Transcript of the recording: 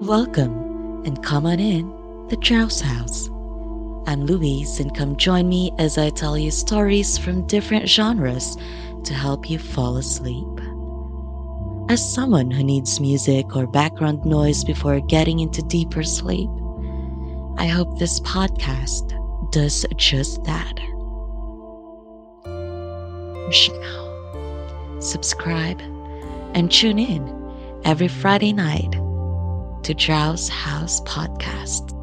Welcome and come on in the Drowse House. I'm Louise, and come join me as I tell you stories from different genres to help you fall asleep. As someone who needs music or background noise before getting into deeper sleep, I hope this podcast does just that. Now, subscribe and tune in every Friday night to Drowse House Podcast.